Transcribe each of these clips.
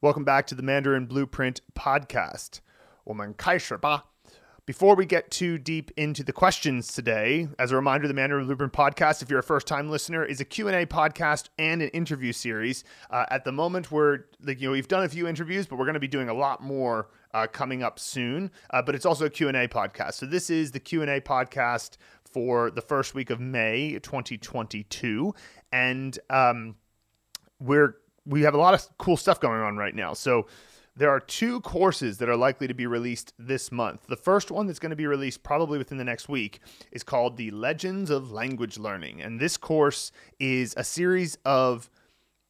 Welcome back to the Mandarin Blueprint podcast. 我们开始吧. Before we get too deep into the questions today, as a reminder, the Mandarin Blueprint podcast, if you're a first-time listener, is a Q&A podcast and an interview series. Uh, at the moment, we're like you know we've done a few interviews, but we're going to be doing a lot more uh, coming up soon. Uh, but it's also a Q&A podcast. So this is the Q&A podcast for the first week of May 2022, and um, we're we have a lot of cool stuff going on right now. So there are two courses that are likely to be released this month. The first one that's going to be released probably within the next week is called The Legends of Language Learning. And this course is a series of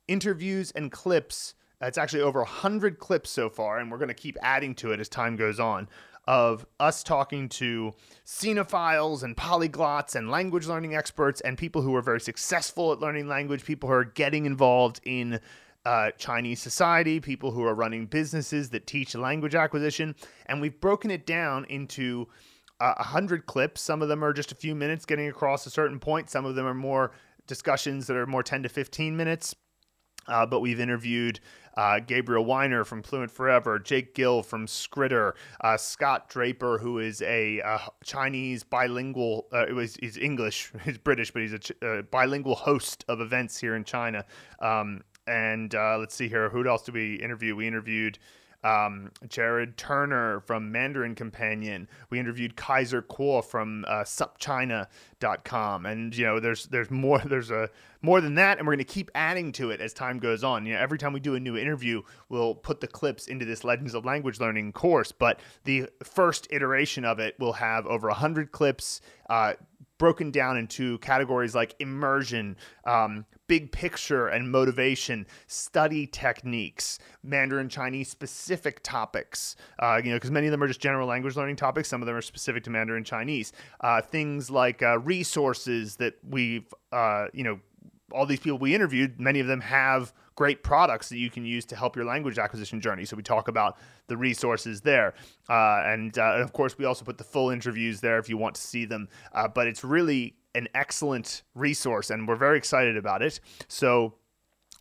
interviews and clips. It's actually over 100 clips so far, and we're going to keep adding to it as time goes on of us talking to cinephiles and polyglots and language learning experts and people who are very successful at learning language, people who are getting involved in uh, Chinese society, people who are running businesses that teach language acquisition. And we've broken it down into uh, a uh, hundred clips. Some of them are just a few minutes getting across a certain point. Some of them are more discussions that are more 10 to 15 minutes. Uh, but we've interviewed uh, Gabriel Wyner from Fluent Forever, Jake Gill from Skritter, uh, Scott Draper, who is a uh, Chinese bilingual, uh, it was he's English, he's British, but he's a ch- uh, bilingual host of events here in China. Um, and let's see here, who else did we interview? We interviewed um, Jared Turner from Mandarin Companion. We interviewed Kaiser Kuo from uh, SupChina.com, and you know, there's there's more there's a more than that, and we're going to keep adding to it as time goes on. You know, every time we do a new interview, we'll put the clips into this Legends of Language Learning course. But the first iteration of it will have over hundred clips. Uh, broken down into categories like immersion, um, big picture and motivation, study techniques, Mandarin Chinese specific topics. Uh, you know, because many of them are just general language learning topics. Some of them are specific to Mandarin Chinese. Uh, things like uh, resources that we've, uh, you know, all these people we interviewed, many of them have great products that you can use to help your language acquisition journey. So we talk about the resources there, uh, and, uh, and, of course we also put the full interviews there if you want to see them. Uh, but it's really an excellent resource, and we're very excited about it. So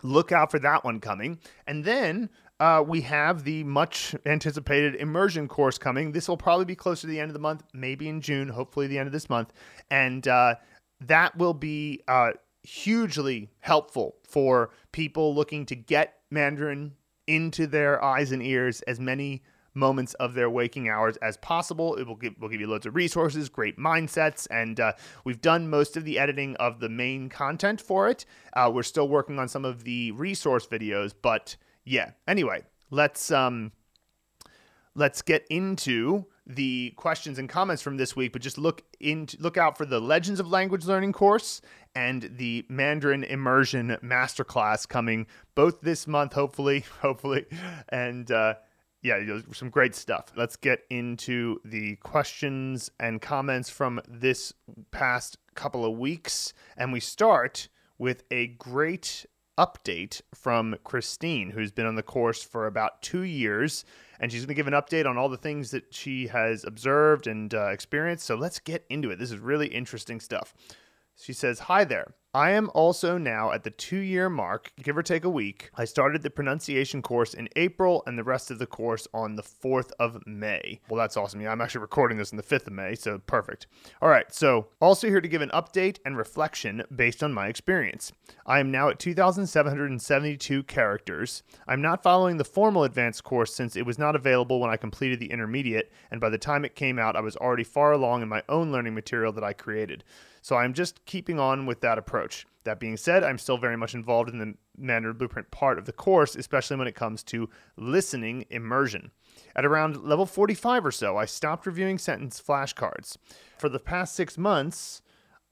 look out for that one coming, and then. Uh, we have the much anticipated immersion course coming. This will probably be closer to the end of the month, maybe in June, hopefully the end of this month. And uh, that will be uh, hugely helpful for people looking to get Mandarin into their eyes and ears as many moments of their waking hours as possible. It will give, will give you loads of resources, great mindsets, and uh, we've done most of the editing of the main content for it. Uh, we're still working on some of the resource videos, but yeah. Anyway, let's um, let's get into the questions and comments from this week, but just look into look out for the Legends of Language Learning course and the Mandarin Immersion Masterclass coming both this month, hopefully, hopefully, and uh, yeah, some great stuff. Let's get into the questions and comments from this past couple of weeks, and we start with a great update from Christine, who's been on the course for about two years and she's going to give an update on all the things that she has observed and uh, experienced. So let's get into it. This is really interesting stuff. She says, Hi there. I am also now at the two year mark, give or take a week. I started the pronunciation course in April and the rest of the course on the 4th of May. Well, that's awesome. Yeah, I'm actually recording this on the 5th of May, so perfect. All right, so also here to give an update and reflection based on my experience. I am now at 2,772 characters. I'm not following the formal advanced course since it was not available when I completed the intermediate, and by the time it came out, I was already far along in my own learning material that I created. So I'm just keeping on with that approach. That being said, I'm still very much involved in the Mandarin Blueprint part of the course, especially when it comes to listening immersion. At around level 45 or so, I stopped reviewing sentence flashcards. For the past six months,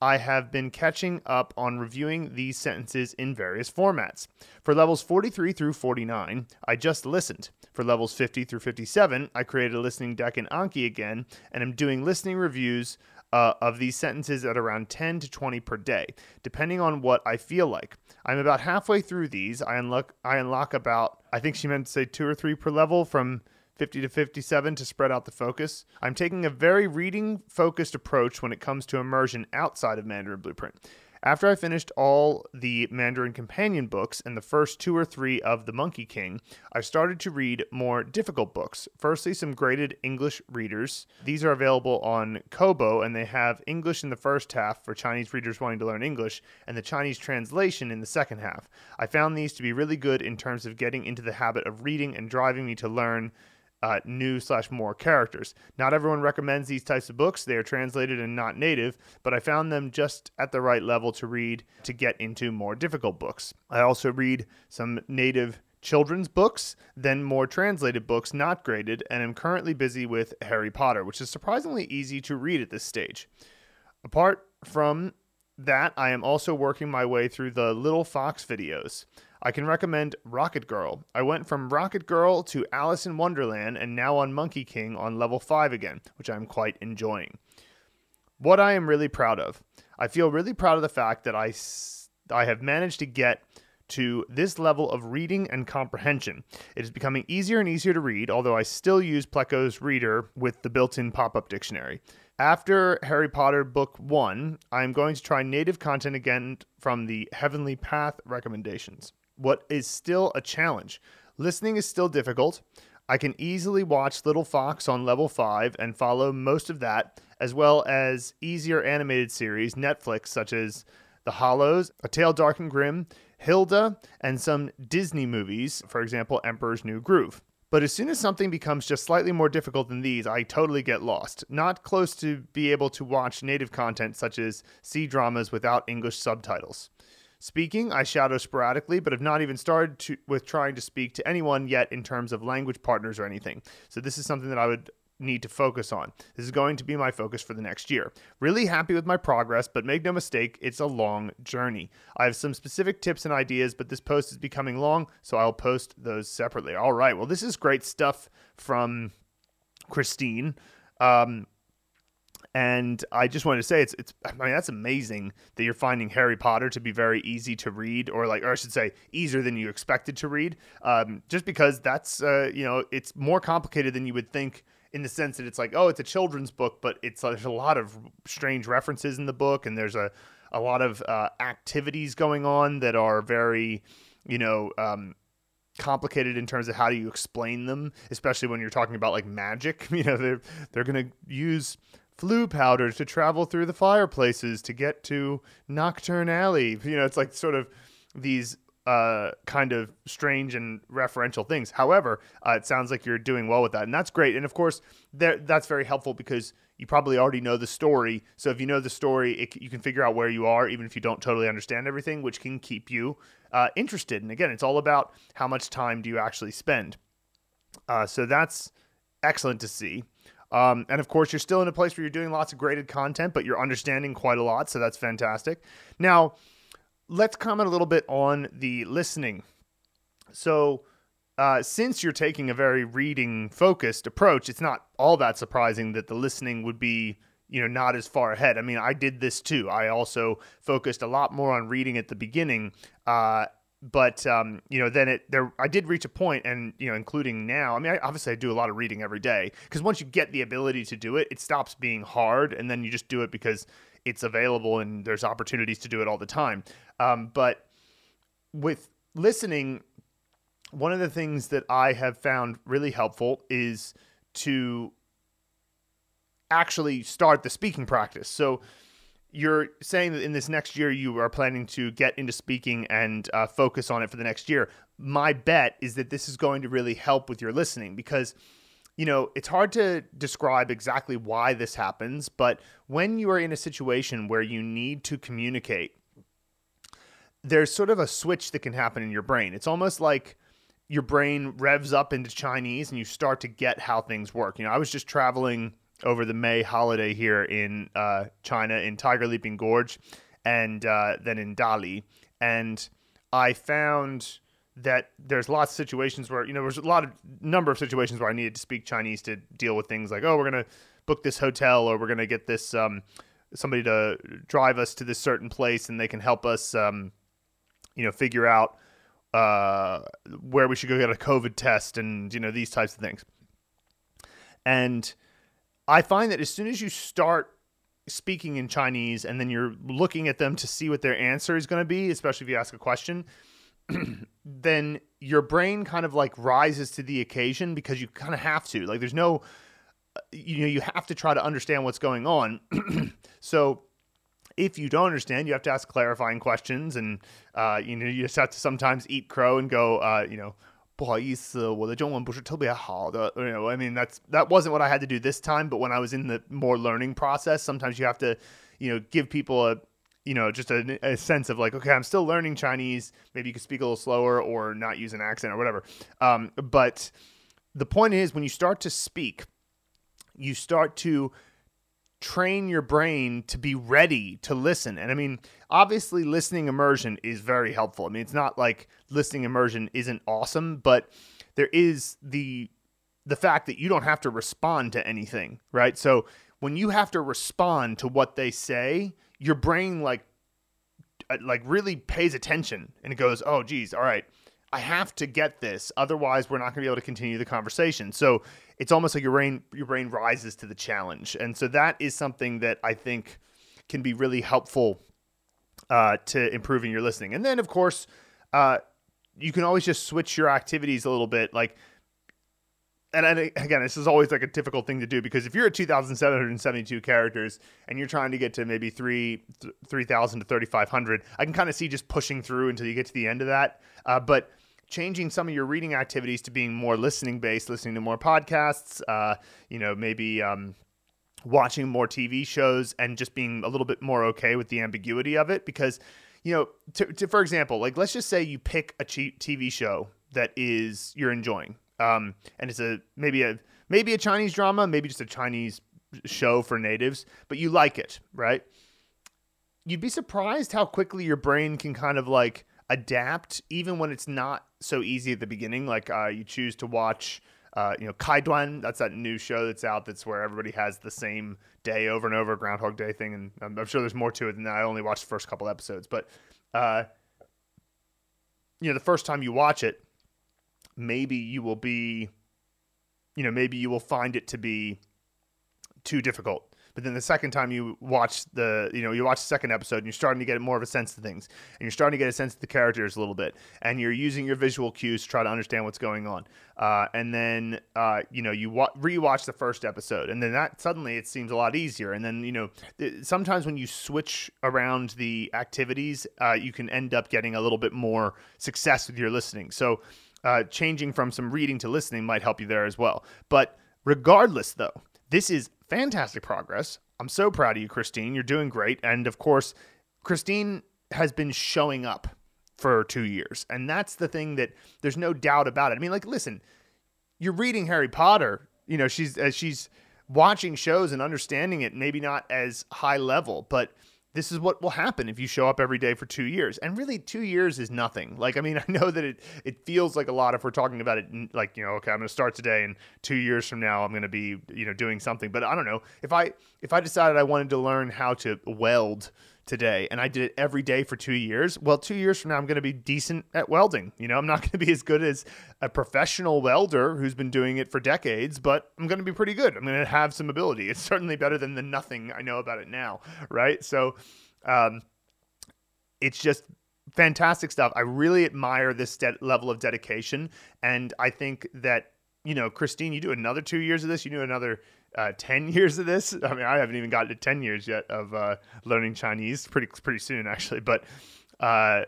I have been catching up on reviewing these sentences in various formats. For levels 43 through 49, I just listened. For levels 50 through 57, I created a listening deck in Anki again and am doing listening reviews uh, of these sentences at around 10 to 20 per day, depending on what I feel like. I'm about halfway through these. I unlock I unlock about I think she meant to say two or three per level from 50 to 57 to spread out the focus. I'm taking a very reading focused approach when it comes to immersion outside of Mandarin Blueprint. After I finished all the Mandarin Companion books and the first two or three of The Monkey King, I started to read more difficult books. Firstly, some graded English readers. These are available on Kobo, and they have English in the first half for Chinese readers wanting to learn English, and the Chinese translation in the second half. I found these to be really good in terms of getting into the habit of reading and driving me to learn uh, new slash more characters. Not everyone recommends these types of books. They are translated and not native, but I found them just at the right level to read to get into more difficult books. I also read some native children's books, then more translated books not graded, and am currently busy with Harry Potter, which is surprisingly easy to read at this stage. Apart from that, I am also working my way through the Little Fox videos. I can recommend Rocket Girl. I went from Rocket Girl to Alice in Wonderland and now on Monkey King on level 5 again, which I'm quite enjoying. What I am really proud of. I feel really proud of the fact that I, I have managed to get to this level of reading and comprehension. It is becoming easier and easier to read, although I still use Pleco's Reader with the built in pop up dictionary. After Harry Potter Book 1, I am going to try native content again from the Heavenly Path recommendations what is still a challenge. Listening is still difficult. I can easily watch Little Fox on level 5 and follow most of that, as well as easier animated series, Netflix, such as The Hollows, A Tale Dark and Grim, Hilda, and some Disney movies, for example, Emperor's New Groove. But as soon as something becomes just slightly more difficult than these, I totally get lost. Not close to be able to watch native content such as C dramas without English subtitles. Speaking, I shadow sporadically, but have not even started to, with trying to speak to anyone yet in terms of language partners or anything. So this is something that I would need to focus on. This is going to be my focus for the next year. Really happy with my progress, but make no mistake, it's a long journey. I have some specific tips and ideas, but this post is becoming long, so I'll post those separately. All right, well, this is great stuff from Christine. Um, and I just wanted to say it's it's I mean that's amazing that you're finding Harry Potter to be very easy to read or like or I should say easier than you expected to read. Um, just because that's uh, you know it's more complicated than you would think in the sense that it's like oh it's a children's book but it's there's a lot of strange references in the book and there's a a lot of uh, activities going on that are very you know um, complicated in terms of how do you explain them especially when you're talking about like magic you know they're they're going to use Floo powder to travel through the fireplaces to get to Knockturn Alley. You know, it's like sort of these uh, kind of strange and referential things. However, uh, it sounds like you're doing well with that, and that's great. And of course, that's very helpful because you probably already know the story. So if you know the story, it, you can figure out where you are, even if you don't totally understand everything, which can keep you uh, interested. And again, it's all about how much time do you actually spend. Uh, so that's excellent to see. Um, and of course, you're still in a place where you're doing lots of graded content, but you're understanding quite a lot. So that's fantastic. Now, let's comment a little bit on the listening. So, uh, since you're taking a very reading focused approach, it's not all that surprising that the listening would be you know not as far ahead i mean i did this too i also focused a lot more on reading at the beginning uh, but um, you know, then it there I did reach a point, and you know, including now. I mean, I, obviously, I do a lot of reading every day because once you get the ability to do it, it stops being hard, and then you just do it because it's available and there's opportunities to do it all the time. Um, but with listening, one of the things that I have found really helpful is to actually start the speaking practice. So you're saying that in this next year you are planning to get into speaking and uh, focus on it for the next year. My bet is that this is going to really help with your listening because, you know, it's hard to describe exactly why this happens, but when you are in a situation where you need to communicate, there's sort of a switch that can happen in your brain. It's almost like your brain revs up into Chinese and you start to get how things work. You know, I was just traveling over the May holiday here in uh, China in Tiger Leaping Gorge and uh, then in Dali. And I found that there's lots of situations where, you know, there's a lot of number of situations where I needed to speak Chinese to deal with things like, oh, we're going to book this hotel or we're going to get this um, somebody to drive us to this certain place and they can help us, um, you know, figure out uh, where we should go get a COVID test and, you know, these types of things. And – I find that as soon as you start speaking in Chinese and then you're looking at them to see what their answer is going to be, especially if you ask a question, then your brain kind of like rises to the occasion because you kind of have to. Like there's no uh, you know, you have to try to understand what's going on. so if you don't understand, you have to ask clarifying questions, and uh, you know you just have to sometimes eat crow and go, uh, you know, 不好意思，我的中文不是特别好的. You know, I mean that's that wasn't what I had to do this time, but when I was in the more learning process, sometimes you have to, you know, give people a you know, just a, a, sense of like, okay, I'm still learning Chinese. Maybe you could speak a little slower or not use an accent or whatever. Um, but the point is, when you start to speak, you start to train your brain to be ready to listen. And I mean, obviously, listening immersion is very helpful. I mean, it's not like listening immersion isn't awesome, but there is the the fact that you don't have to respond to anything, right? So when you have to respond to what they say, your brain like uh, like really pays attention and it goes, "Oh, geez, all right." I have to get this, otherwise we're not going to be able to continue the conversation. So it's almost like your brain your brain rises to the challenge, and so that is something that I think can be really helpful uh, to improving your listening. And then of course, uh, you can always just switch your activities a little bit, like. And again, this is always like a difficult thing to do because if you're at 2,772 characters and you're trying to get to maybe three 3,000 to 3,500, I can kind of see just pushing through until you get to the end of that. Uh, but changing some of your reading activities to being more listening based, listening to more podcasts, uh, you know, maybe um, watching more TV shows and just being a little bit more okay with the ambiguity of it. Because, you know, to, to, for example, like let's just say you pick a cheap TV show that is you're enjoying, um, and it's a maybe a maybe a Chinese drama, maybe just a Chinese show for natives, but you like it, right? You'd be surprised how quickly your brain can kind of like adapt even when it's not so easy at the beginning. Like uh, you choose to watch, uh, you know, Kaiduan. That's that new show that's out. That's where everybody has the same day over and over, Groundhog Day thing. And I'm, I'm sure there's more to it than that. I only watched the first couple episodes, but uh, you know, the first time you watch it, maybe you will be, you know, maybe you will find it to be too difficult but then the second time you watch the, you know, you watch the second episode and you're starting to get more of a sense of things and you're starting to get a sense of the characters a little bit and you're using your visual cues to try to understand what's going on. Uh, and then, uh, you know, you wa- rewatch the first episode and then that suddenly it seems a lot easier. And then, you know, sometimes when you switch around the activities, uh, you can end up getting a little bit more success with your listening. So, uh, changing from some reading to listening might help you there as well. But regardless, though, this is fantastic progress. I'm so proud of you, Christine. You're doing great. And of course, Christine has been showing up for two years. And that's the thing that there's no doubt about it. I mean, like, listen, you're reading Harry Potter, you know, she's, as she's watching shows and understanding it, maybe not as high level, but this is what will happen if you show up every day for two years. And really, two years is nothing. Like, I mean, I know that it it feels like a lot if we're talking about it. Like, you know, okay, I'm going to start today, and two years from now, I'm going to be, you know, doing something. But I don't know if I if I decided I wanted to learn how to weld today and I did it every day for two years, well, two years from now, I'm going to be decent at welding. You know, I'm not going to be as good as a professional welder who's been doing it for decades, but I'm going to be pretty good. I'm going to have some ability. It's certainly better than the nothing I know about it now, right? So, um, it's just fantastic stuff. I really admire this de- level of dedication. And I think that, you know, Christine, you do another two years of this, you do another uh, 10 years of this. I mean, I haven't even gotten to 10 years yet of uh, learning Chinese pretty, pretty soon actually. But, uh,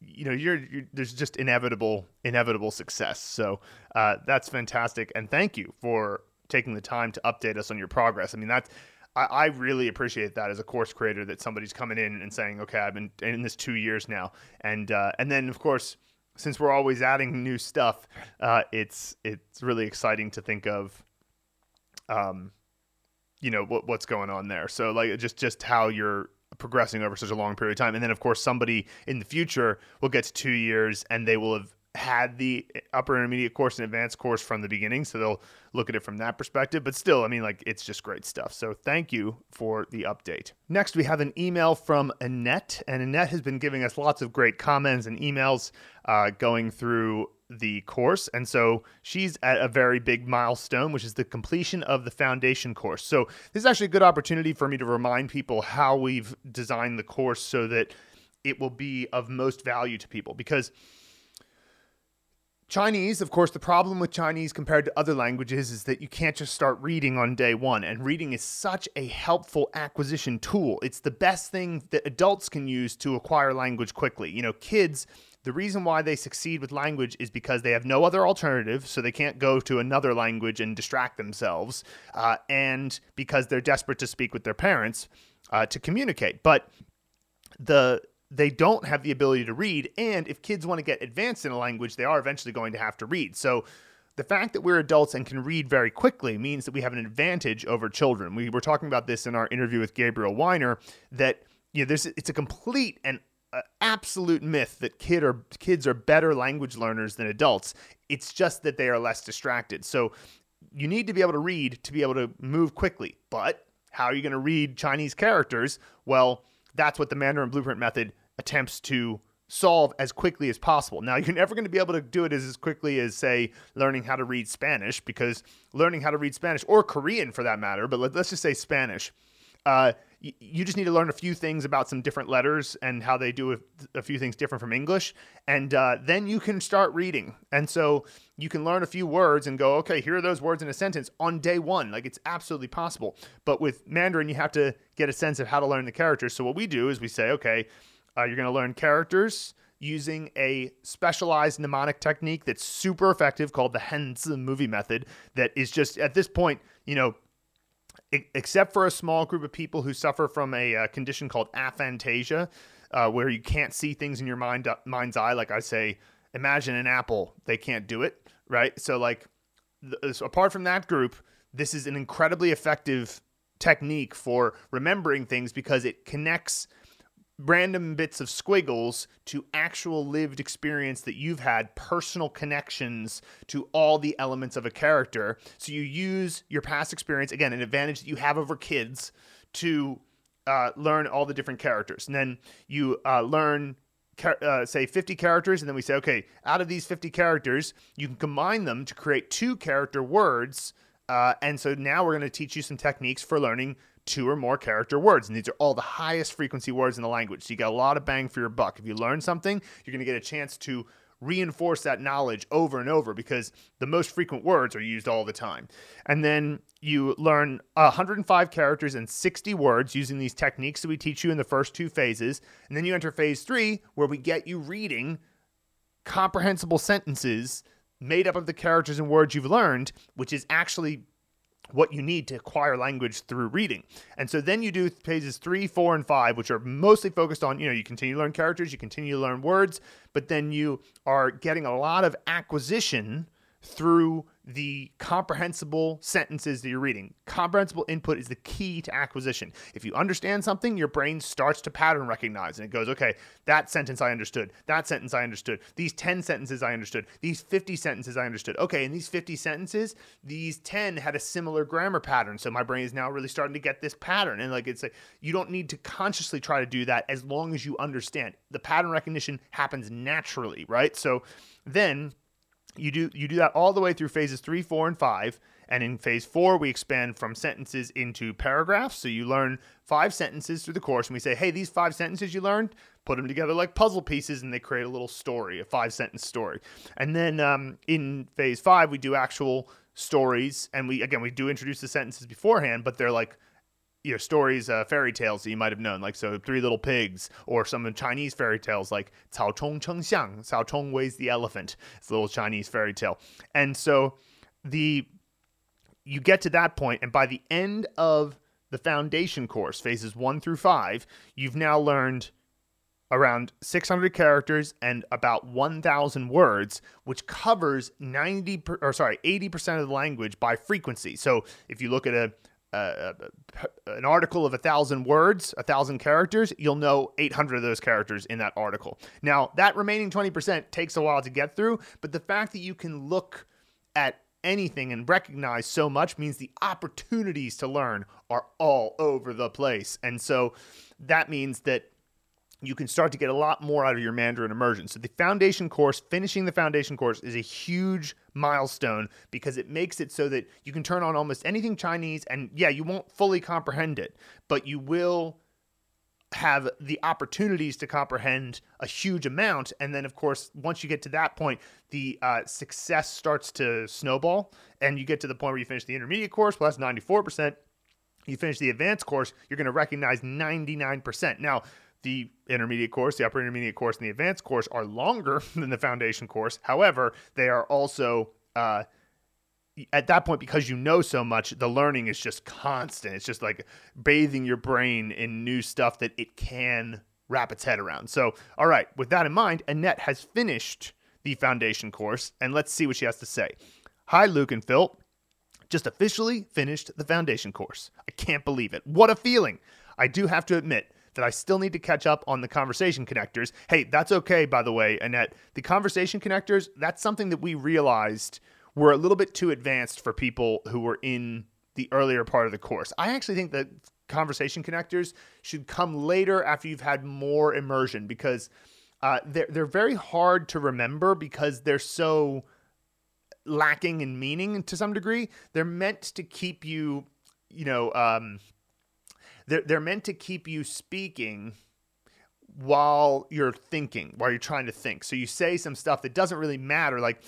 you know, you're, you're, there's just inevitable, inevitable success. So uh, that's fantastic. And thank you for taking the time to update us on your progress. I mean, that's, I, I really appreciate that as a course creator that somebody's coming in and saying, okay, I've been in this two years now. And, uh, and then of course, since we're always adding new stuff, uh, it's, it's really exciting to think of, um, you know what what's going on there. So like just just how you're progressing over such a long period of time, and then of course somebody in the future will get to two years and they will have had the upper intermediate course and advanced course from the beginning, so they'll look at it from that perspective. But still, I mean, like it's just great stuff. So thank you for the update. Next, we have an email from Annette, and Annette has been giving us lots of great comments and emails, uh, going through the course. And so she's at a very big milestone, which is the completion of the foundation course. So this is actually a good opportunity for me to remind people how we've designed the course so that it will be of most value to people because Chinese, of course, the problem with Chinese compared to other languages is that you can't just start reading on day one. And reading is such a helpful acquisition tool. It's the best thing that adults can use to acquire language quickly. You know, kids, the reason why they succeed with language is because they have no other alternative, so they can't go to another language and distract themselves, uh, and because they're desperate to speak with their parents uh, to communicate. But the they don't have the ability to read. And if kids want to get advanced in a language, they are eventually going to have to read. So the fact that we're adults and can read very quickly means that we have an advantage over children. We were talking about this in our interview with Gabriel Wyner that you know there's it's a complete and uh, absolute myth that kid or kids are better language learners than adults. It's just that they are less distracted. So you need to be able to read to be able to move quickly. But how are you going to read Chinese characters? Well, that's what the Mandarin Blueprint method attempts to solve as quickly as possible. Now, you're never going to be able to do it as, as quickly as, say, learning how to read Spanish, because learning how to read Spanish, or Korean for that matter, but let, us just say Spanish, uh, you just need to learn a few things about some different letters and how they do a, a few things different from English. And uh, then you can start reading. And so you can learn a few words and go, okay, here are those words in a sentence on day one. Like it's absolutely possible. But with Mandarin, you have to get a sense of how to learn the characters. So what we do is we say, okay, uh, you're going to learn characters using a specialized mnemonic technique that's super effective called the Hanzi movie method that is just at this point, you know, except for a small group of people who suffer from a, a uh, condition called aphantasia, uh, where you can't see things in your mind uh, mind's eye. Like I say, imagine an apple; they can't do it, right? So, like, th- apart from that group, this is an incredibly effective technique for remembering things because it connects random bits of squiggles to actual lived experience that you've had, personal connections to all the elements of a character. So you use your past experience, again, an advantage that you have over kids, to uh, learn all the different characters. And then you uh, learn. Uh, say 50 characters, and then we say, okay, out of these 50 characters, you can combine them to create two character words. Uh, and so now we're going to teach you some techniques for learning two or more character words. And these are all the highest frequency words in the language. So you get a lot of bang for your buck. If you learn something, you're going to get a chance to reinforce that knowledge over and over because the most frequent words are used all the time. And then you learn 105 characters and 60 words using these techniques that we teach you in the first two phases. And then you enter phase three, where we get you reading comprehensible sentences made up of the characters and words you've learned, which is actually what you need to acquire language through reading. And so then you do pages three, four, and five, which are mostly focused on, you know, you continue to learn characters, you continue to learn words, but then you are getting a lot of acquisition through the comprehensible sentences that you're reading. Comprehensible input is the key to acquisition. If you understand something, your brain starts to pattern recognize and it goes, okay, that sentence I understood, that sentence I understood, these 10 sentences I understood, these 50 sentences I understood. Okay, in these 50 sentences, these 10 had a similar grammar pattern. So my brain is now really starting to get this pattern. And like it's like, you don't need to consciously try to do that as long as you understand. The pattern recognition happens naturally, right? So then you do you do that all the way through phases three, four, and five. And in phase four, we expand from sentences into paragraphs. So you learn five sentences through the course, and we say, hey, these five sentences you learned, put them together like puzzle pieces, and they create a little story, a five sentence story. And then um, in phase five, we do actual stories, and we again we do introduce the sentences beforehand, but they're like you know stories, uh, fairy tales that you might have known, like so Three Little Pigs, or some Chinese fairy tales like Cao Chong Cheng Xiang, Cao Chong weighs the elephant. It's a little Chinese fairy tale, and so the you get to that point, and by the end of the foundation course, phases one through five, you've now learned around 600 characters and about 1000 words which covers 90 per, or sorry 80% of the language by frequency so if you look at a uh, an article of a thousand words, a thousand characters, you'll know 800 of those characters in that article. Now, that remaining 20% takes a while to get through, but the fact that you can look at anything and recognize so much means the opportunities to learn are all over the place. And so that means that you can start to get a lot more out of your Mandarin immersion. So the foundation course, finishing the foundation course is a huge milestone because it makes it so that you can turn on almost anything Chinese and yeah, you won't fully comprehend it, but you will have the opportunities to comprehend a huge amount. And then, of course, once you get to that point, the uh, success starts to snowball. And you get to the point where you finish the intermediate course, well, that's 94%. You finish the advanced course, you're going to recognize 99%. Now, the intermediate course, the upper intermediate course, and the advanced course are longer than the foundation course. However, they are also uh, at that point because you know so much the learning is just constant. It's just like bathing your brain in new stuff that it can wrap its head around. So all right with that in mind annette has finished the foundation course and let's see what she has to say. Hi luke and phil. Just officially finished the foundation course. I can't believe it. What a feeling. I do have to admit that I still need to catch up on the conversation connectors. Hey, that's okay, by the way, Annette. The conversation connectors, that's something that we realized were a little bit too advanced for people who were in the earlier part of the course. I actually think that conversation connectors should come later after you've had more immersion because uh, they're they're very hard to remember because they're so lacking in meaning to some degree. They're meant to keep you, you know, um, they're they're meant to keep you speaking while you're thinking, while you're trying to think. So you say some stuff that doesn't really matter, like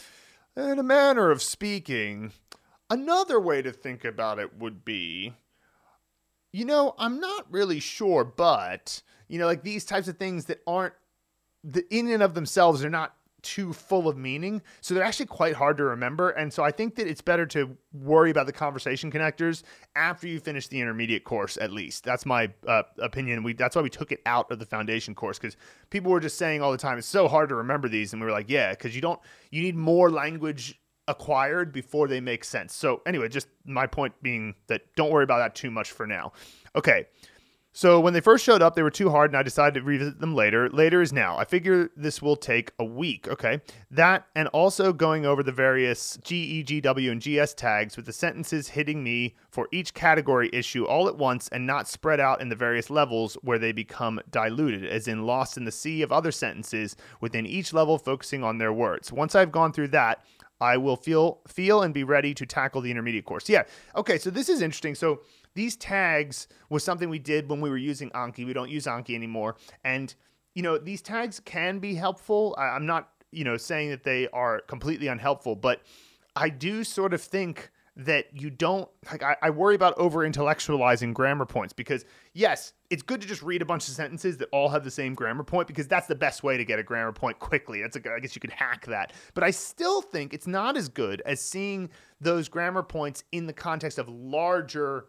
in a manner of speaking, another way to think about it would be you know, I'm not really sure, but, you know, like these types of things that aren't, the, in and of themselves, are not too full of meaning. So they're actually quite hard to remember. And so I think that it's better to worry about the conversation connectors after you finish the intermediate course, at least. That's my uh, opinion. We That's why we took it out of the foundation course because people were just saying all the time, it's so hard to remember these. And we were like, yeah, because you don't, you need more language acquired before they make sense. So anyway, just my point being that don't worry about that too much for now. Okay. So when they first showed up, they were too hard, and I decided to revisit them later. Later is now. I figure this will take a week. Okay, that and also going over the various GEGW and GS tags with the sentences hitting me for each category issue all at once and not spread out in the various levels where they become diluted, as in lost in the sea of other sentences within each level, focusing on their words. Once I've gone through that, I will feel feel and be ready to tackle the intermediate course. Yeah. Okay. So this is interesting. So these tags was something we did when we were using Anki. We don't use Anki anymore. And, you know, these tags can be helpful. I, I'm not, you know, saying that they are completely unhelpful, but I do sort of think that you don't like I, I, worry about over intellectualizing grammar points because yes it's good to just read a bunch of sentences that all have the same grammar point because that's the best way to get a grammar point quickly that's a, i guess you could hack that but i still think it's not as good as seeing those grammar points in the context of larger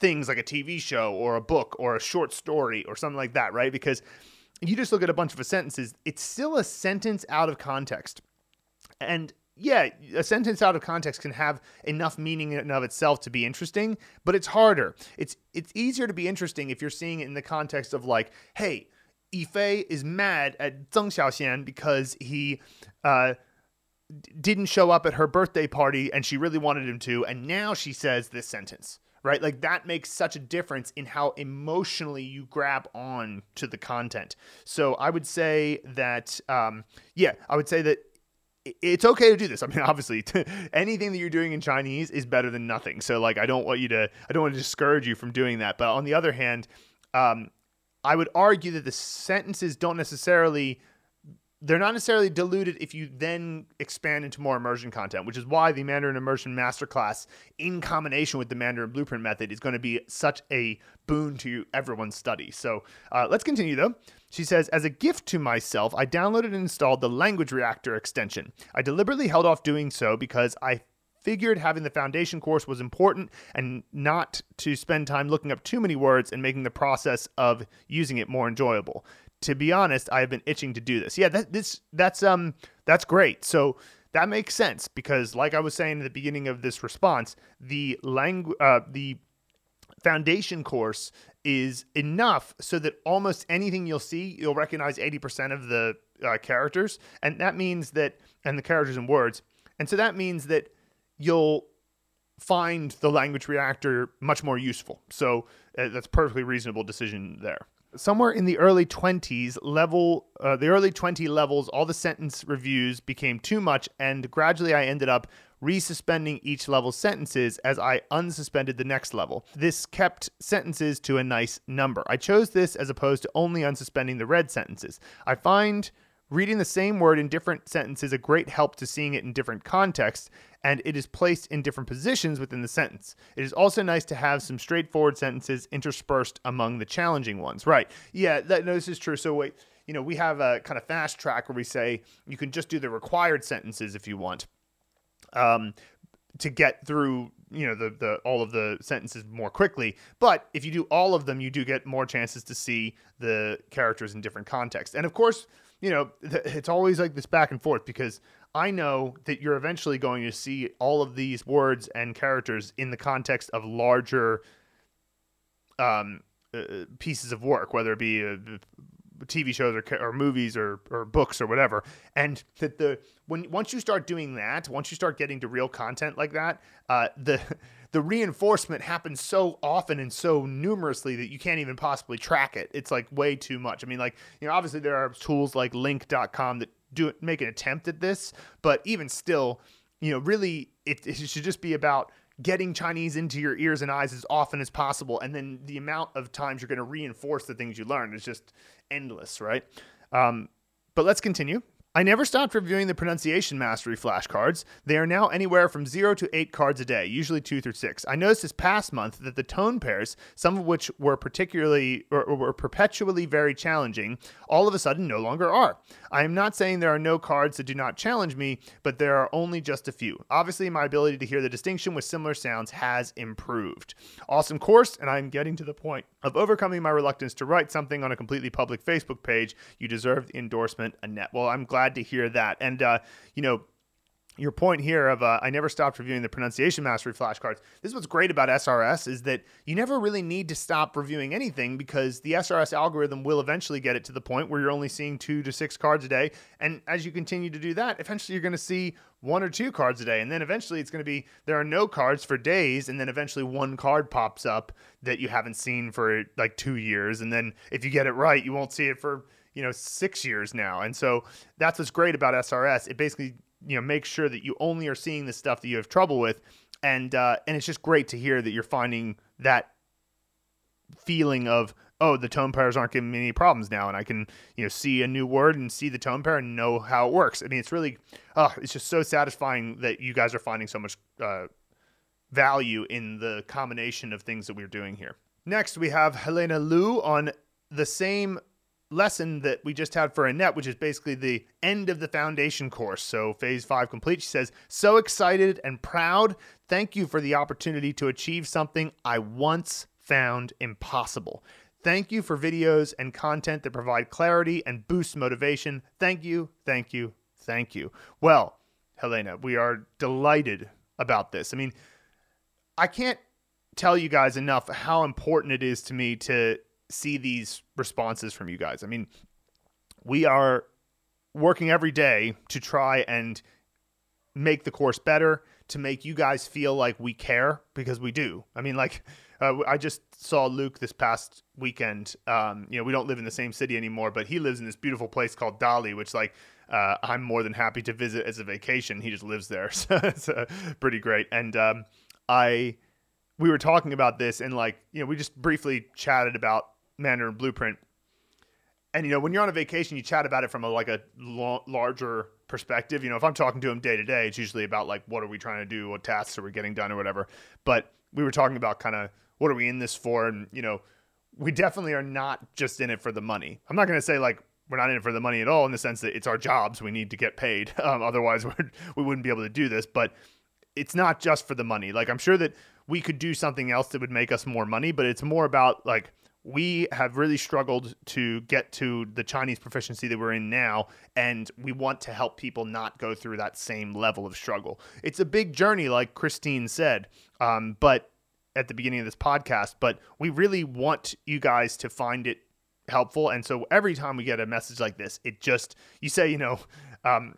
things like a TV show or a book or a short story or something like that, right? Because you just look at a bunch of sentences, it's still a sentence out of context. And yeah, a sentence out of context can have enough meaning in and of itself to be interesting, but it's harder. It's it's easier to be interesting if you're seeing it in the context of like, hey, Yifei is mad at Zeng Xiaoxian because he uh, didn't show up at her birthday party and she really wanted him to, and now she says this sentence right? Like that makes such a difference in how emotionally you grab on to the content. So I would say that, um, yeah, I would say that it's okay to do this. I mean, obviously, anything that you're doing in Chinese is better than nothing. So, like, I don't want you to, I don't want to discourage you from doing that. But on the other hand, um, I would argue that the sentences don't necessarily they're not necessarily diluted if you then expand into more immersion content, which is why the Mandarin Immersion Masterclass, in combination with the Mandarin Blueprint method, is going to be such a boon to everyone's study. So uh, let's continue though. She says, as a gift to myself, I downloaded and installed the Language Reactor extension. I deliberately held off doing so because I figured having the foundation course was important and not to spend time looking up too many words and making the process of using it more enjoyable to be honest, I have been itching to do this. Yeah, that this that's um that's great. So that makes sense because, like I was saying at the beginning of this response, the language uh, the foundation course is enough so that almost anything you'll see, you'll recognize 80% of the uh, characters. And that means that, and the characters and words. And so that means that you'll find the language reactor much more useful. So uh, that's perfectly reasonable decision there. Somewhere in the early 20s level uh, the early 20 levels all the sentence reviews became too much and gradually i ended up resuspending each level's sentences as i unsuspended the next level. This kept sentences to a nice number. I chose this as opposed to only unsuspending the red sentences. I find Reading the same word in different sentences a great help to seeing it in different contexts, and it is placed in different positions within the sentence. It is also nice to have some straightforward sentences interspersed among the challenging ones. Right. Yeah, that, no, this is true. So, wait, you know, we have a kind of fast track where we say you can just do the required sentences if you want. Um, to get through you know the the all of the sentences more quickly but if you do all of them you do get more chances to see the characters in different contexts and of course you know, it's always like this back and forth because I know that you're eventually going to see all of these words and characters in the context of larger um, uh, pieces of work, whether it be uh, TV shows or, or movies or, or books or whatever. And that the when once you start doing that, once you start getting to real content like that, uh, the the reinforcement happens so often and so numerously that you can't even possibly track it. It's like way too much. I mean, like, you know, obviously there are tools like LingQ.com that do make an attempt at this, but even still, you know, really it, it should just be about getting Chinese into your ears and eyes as often as possible. And then the amount of times you're going to reinforce the things you learn is just endless, right? Um, but let's continue. I never stopped reviewing the pronunciation mastery flashcards. They are now anywhere from 0 to 8 cards a day, usually 2 through 6. I noticed this past month that the tone pairs, some of which were particularly or, or were perpetually very challenging, all of a sudden no longer are. I am not saying there are no cards that do not challenge me, but there are only just a few. Obviously, my ability to hear the distinction with similar sounds has improved. Awesome course, and I'm getting to the point of overcoming my reluctance to write something on a completely public Facebook page. You deserve the endorsement, Annette. Well, I'm glad to hear that. And, uh, you know, your point here of uh, I never stopped reviewing the pronunciation mastery flashcards. This is what's great about SRS is that you never really need to stop reviewing anything because the SRS algorithm will eventually get it to the point where you're only seeing two to six cards a day. And as you continue to do that, eventually you're going to see one or two cards a day. And then eventually it's going to be there are no cards for days. And then eventually one card pops up that you haven't seen for like two years. And then if you get it right, you won't see it for you know six years now and so that's what's great about srs it basically you know make sure that you only are seeing the stuff that you have trouble with. And uh, and it's just great to hear that you're finding that feeling of oh the tone pairs aren't giving me any problems now and i can you know see a new word and see the tone pair and know how it works. I mean it's really oh it's just so satisfying that you guys are finding so much uh, value in the combination of things that we're doing here. Next we have helena lu on the same lesson that we just had for Annette, which is basically the end of the foundation course. So, phase five complete. She says, So excited and proud. Thank you for the opportunity to achieve something I once found impossible. Thank you for videos and content that provide clarity and boost motivation. Thank you, thank you, thank you. Well, Helena, we are delighted about this. I mean, I can't tell you guys enough how important it is to me to see these responses from you guys. I mean, we are working every day to try and make the course better, to make you guys feel like we care because we do. I mean, like, uh, I just saw Luke this past weekend. Um, you know, we don't live in the same city anymore, but he lives in this beautiful place called Dali, which, like, uh, I'm more than happy to visit as a vacation. He just lives there, so it's uh, pretty great. And um, I, we were talking about this, and like, you know, we just briefly chatted about Mandarin Blueprint. And you know, when you're on a vacation, you chat about it from a like a larger perspective. You know, if I'm talking to him day to day, it's usually about like what are we trying to do, what tasks are we getting done, or whatever. But we were talking about kind of what are we in this for, and you know, we definitely are not just in it for the money. I'm not going to say like we're not in it for the money at all in the sense that it's our jobs. We need to get paid. Um, otherwise, we're, we wouldn't be able to do this. But it's not just for the money. Like, I'm sure that we could do something else that would make us more money, but it's more about like we have really struggled to get to the Chinese proficiency that we're in now, and we want to help people not go through that same level of struggle. It's a big journey, like Christine said, um, but at the beginning of this podcast, but we really want you guys to find it helpful. And so every time we get a message like this, it just, you say, you know, um,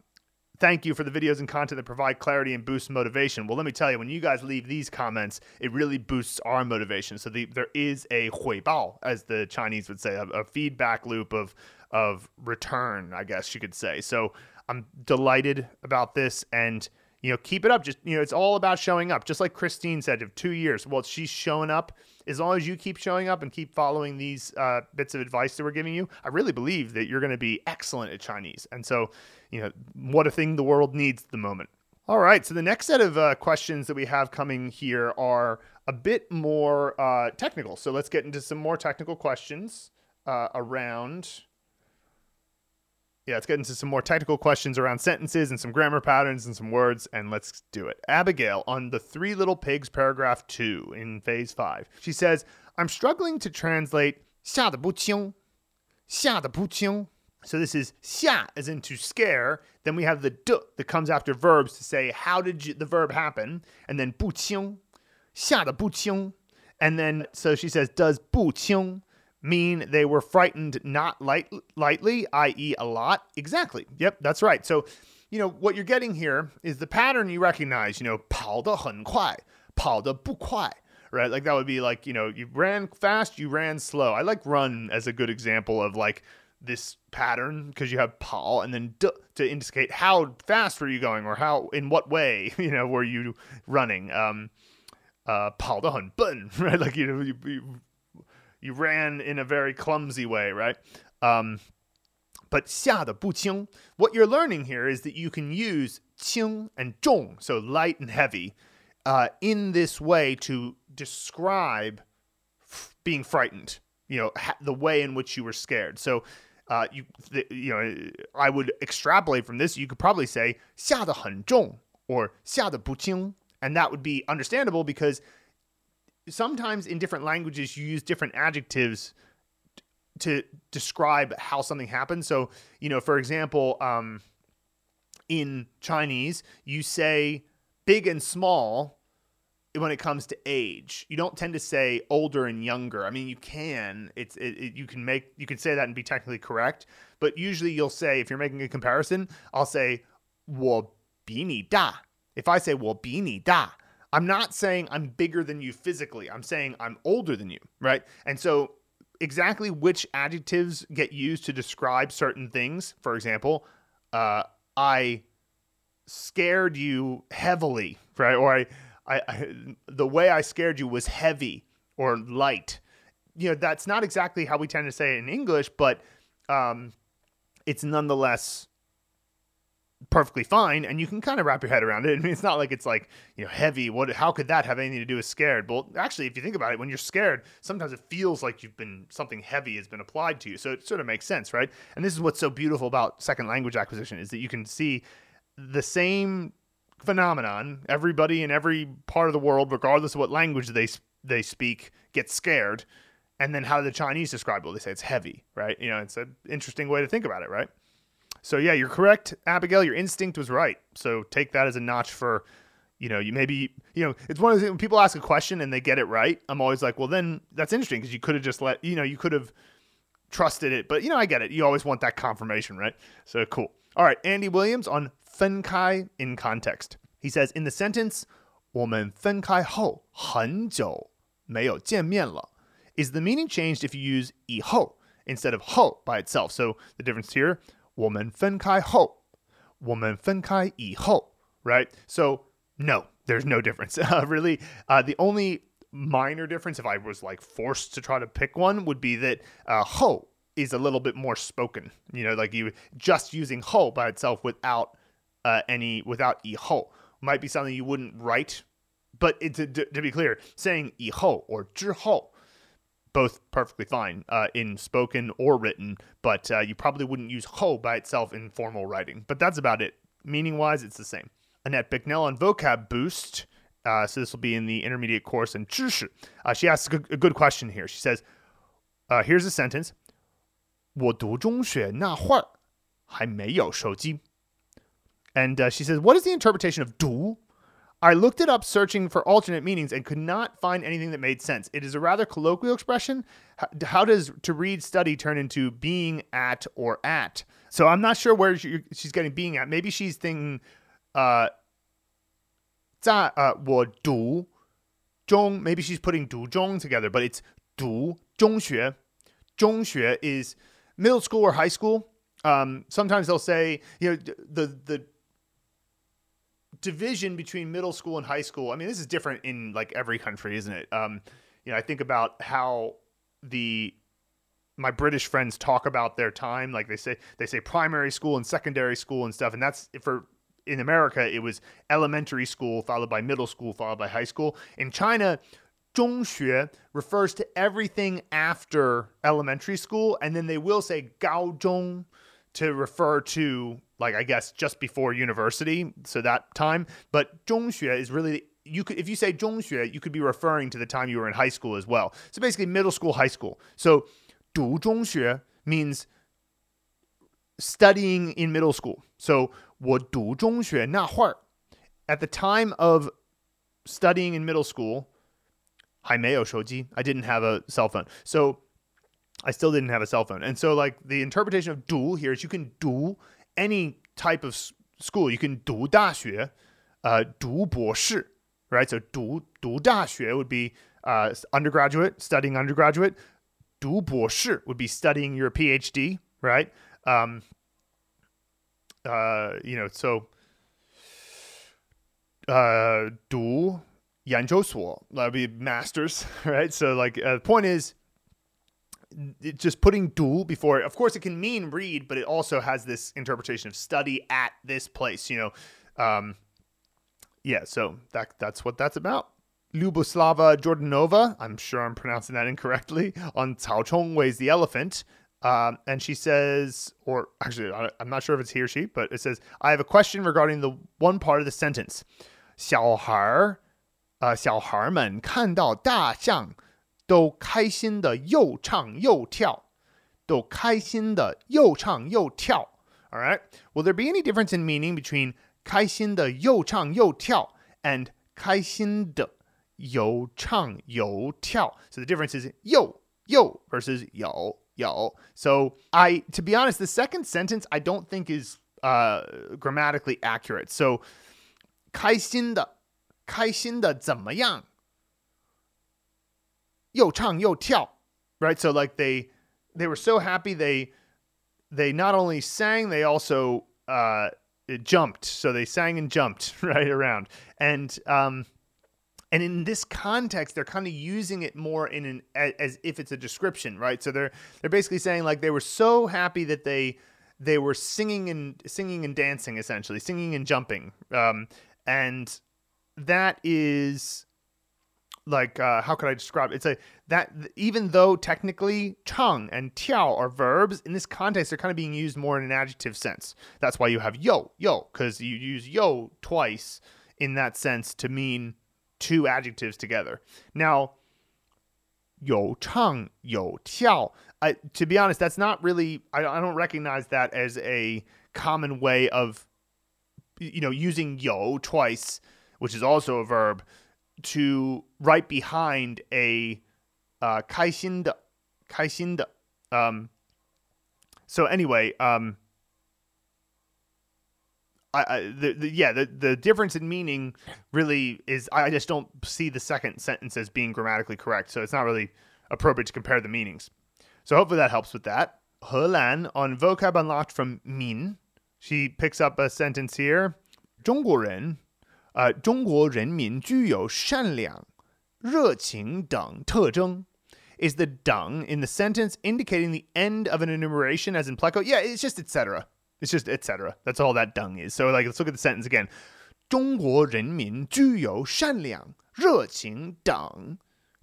Thank you for the videos and content that provide clarity and boost motivation. Well, let me tell you, when you guys leave these comments, it really boosts our motivation. So the, there is a 回报, as the Chinese would say, a, a feedback loop of of return, I guess you could say. So I'm delighted about this and you know, keep it up. Just, you know, it's all about showing up. Just like Christine said, of two years, well, she's showing up. As long as you keep showing up and keep following these uh, bits of advice that we're giving you, I really believe that you're going to be excellent at Chinese. And so, you know, what a thing the world needs at the moment. All right. So the next set of uh, questions that we have coming here are a bit more uh, technical. So let's get into some more technical questions uh, around yeah, let's get into some more technical questions around sentences and some grammar patterns and some words, and let's do it. Abigail on the Three Little Pigs, paragraph two in phase five. She says, I'm struggling to translate 吓得不轻,吓得不轻. So this is 吓 as in to scare. Then we have the d that comes after verbs to say how did you, the verb happen, and then 不轻,吓得不轻. And then so she says, does 不轻 mean they were frightened not light, lightly, i.e., a lot? Exactly. Yep, that's right. So, you know, what you're getting here is the pattern you recognize, you know, 跑得很快,跑得不快. Right? Like that would be like, you know, you ran fast, you ran slow. I like run as a good example of like this pattern because you have Paul and then d to indicate how fast were you going or how in what way you know were you running. Um, uh, 跑得很笨, right? Like you know you, you you ran in a very clumsy way, right? Um, but 下的不轻, what you're learning here is that you can use 轻 and 重, so light and heavy, uh, in this way to describe f- being frightened. You know ha- the way in which you were scared. So, uh, you th- you know, I would extrapolate from this. You could probably say 下的很重 or 下的不轻, and that would be understandable because sometimes in different languages you use different adjectives to describe how something happens. So, you know, for example, um, in Chinese, you say big and small when it comes to age. You don't tend to say older and younger. I mean, you can. It's it, it, you can make you can say that and be technically correct, but usually you'll say if you're making a comparison, I'll say 我比你大. If I say 我比你大, I'm not saying I'm bigger than you physically. I'm saying I'm older than you, right? And so exactly which adjectives get used to describe certain things. For example, uh, I scared you heavily, right? Or I, I, I, the way I scared you was heavy or light. You know, that's not exactly how we tend to say it in English, but um, it's nonetheless perfectly fine and you can kind of wrap your head around it. I mean, it's not like it's like, you know, heavy. What how could that have anything to do with scared? Well, actually, if you think about it, when you're scared, sometimes it feels like you've been something heavy has been applied to you. So it sort of makes sense, right? And this is what's so beautiful about second language acquisition is that you can see the same phenomenon. Everybody in every part of the world, regardless of what language they they speak, gets scared. And then how do the Chinese describe it? Well, they say it's heavy, right? You know, it's an interesting way to think about it, right? So yeah, you're correct, Abigail. Your instinct was right. So take that as a notch for, you know, you maybe you know it's one of the when people ask a question and they get it right. I'm always like, well, then that's interesting because you could have just let you know you could have trusted it, but you know I get it. You always want that confirmation, right? So cool. All right, Andy Williams on 分开 in context. He says in the sentence 我们分开后很久没有见面了 is the meaning changed if you use 以后 instead of 后 by itself. So the difference here 我们分开后，我们分开以后, right? So no, there's no difference. Uh, really, uh, the only minor difference, if I was like forced to try to pick one, would be that uh, ho is a little bit more spoken. You know, like you just using ho by itself without uh, any without 以后 might be something you wouldn't write. But it, to, to be clear, saying 以后 or 之后 both perfectly fine uh, in spoken or written, but uh, you probably wouldn't use ho by itself in formal writing. But that's about it. Meaning wise, it's the same. Annette Bicknell on Vocab Boost. Uh, so this will be in the intermediate course in 知识. Uh, she asks a good, a good, question here. She says, uh, here's a sentence. 我读中学那会儿还没有手机. And uh, she says, what is the interpretation of 读? I looked it up searching for alternate meanings and could not find anything that made sense. It is a rather colloquial expression. How, how does to read study turn into being at or at? So I'm not sure where she, she's getting being at. Maybe she's thinking, uh, 在呃我读中, maybe she's putting 读中 together, but it's 读中学.中学 is middle school or high school. Um, sometimes they'll say, you know, the the division between middle school and high school. I mean, this is different in like every country, isn't it? Um, you know, I think about how the my British friends talk about their time. Like they say, they say primary school and secondary school and stuff. And that's for in America, it was elementary school followed by middle school followed by high school. In China, 中学 refers to everything after elementary school, and then they will say 高中 to refer to like I guess just before university, so that time. But 中学 is really you could if you say 中学, you could be referring to the time you were in high school as well. So basically middle school, high school. So 读中学 means studying in middle school. So 我读中学那会儿 at the time of studying in middle school, 还没有手机. I didn't have a cell phone. So I still didn't have a cell phone. And so, like, the interpretation of 读 here is you can do any type of school. You can 读大学, uh, 读博士, right? So 读读大学 would be uh, undergraduate, studying undergraduate. 读博士 would be studying your PhD, right? Um, uh, you know, so uh, 读研究所 that would be masters, right? So like, uh, the point is just putting dual before of course it can mean read but it also has this interpretation of study at this place you know um, yeah so that that's what that's about Luboslava Jordanova, I'm sure I'm pronouncing that incorrectly, on Cao Chong Weighs The Elephant. Um, and she says, or actually, I'm not sure if it's he or she, but it says, I have a question regarding the one part of the sentence. 小孩儿,呃,小孩们看到大象都开心的又唱又跳，都开心的又唱又跳。All right. Will there be any difference in meaning between 开心的又唱又跳 and 开心的有唱有跳? So the difference is 又又 versus 有有. So I, to be honest, the second sentence I don't think is uh, grammatically accurate. So 开心的开心的怎么样？ yo chang yo tiao, right? So like they they were so happy they they not only sang they also uh, jumped. So they sang and jumped right around and um, and in this context they're kind of using it more in an as if it's a description right so they're they're basically saying like they were so happy that they they were singing and singing and dancing essentially singing and jumping um, and that is like uh, how could I describe it? It's a that even though technically chang and tiao are verbs in this context, they're kind of being used more in an adjective sense. That's why you have yo yo because you use yo twice in that sense to mean two adjectives together. Now, yo chang yo tiao. To be honest, that's not really. I, I don't recognize that as a common way of you know using yo twice, which is also a verb to right behind a uh, Kaishind Um, so anyway, um, I, I the, the, yeah the the difference in meaning really is I just don't see the second sentence as being grammatically correct, so it's not really appropriate to compare the meanings. So hopefully that helps with that. Hulan on vocab unlocked from Min, she picks up a sentence here. Zhongguoren 呃，中国人民具有善良、热情等特征。Is the dung in the sentence indicating the end of an enumeration as in pleco? Yeah, it's just etc. It's just etc. That's all that dung is. So like let's look at the sentence again. 中国人民具有善良、热情等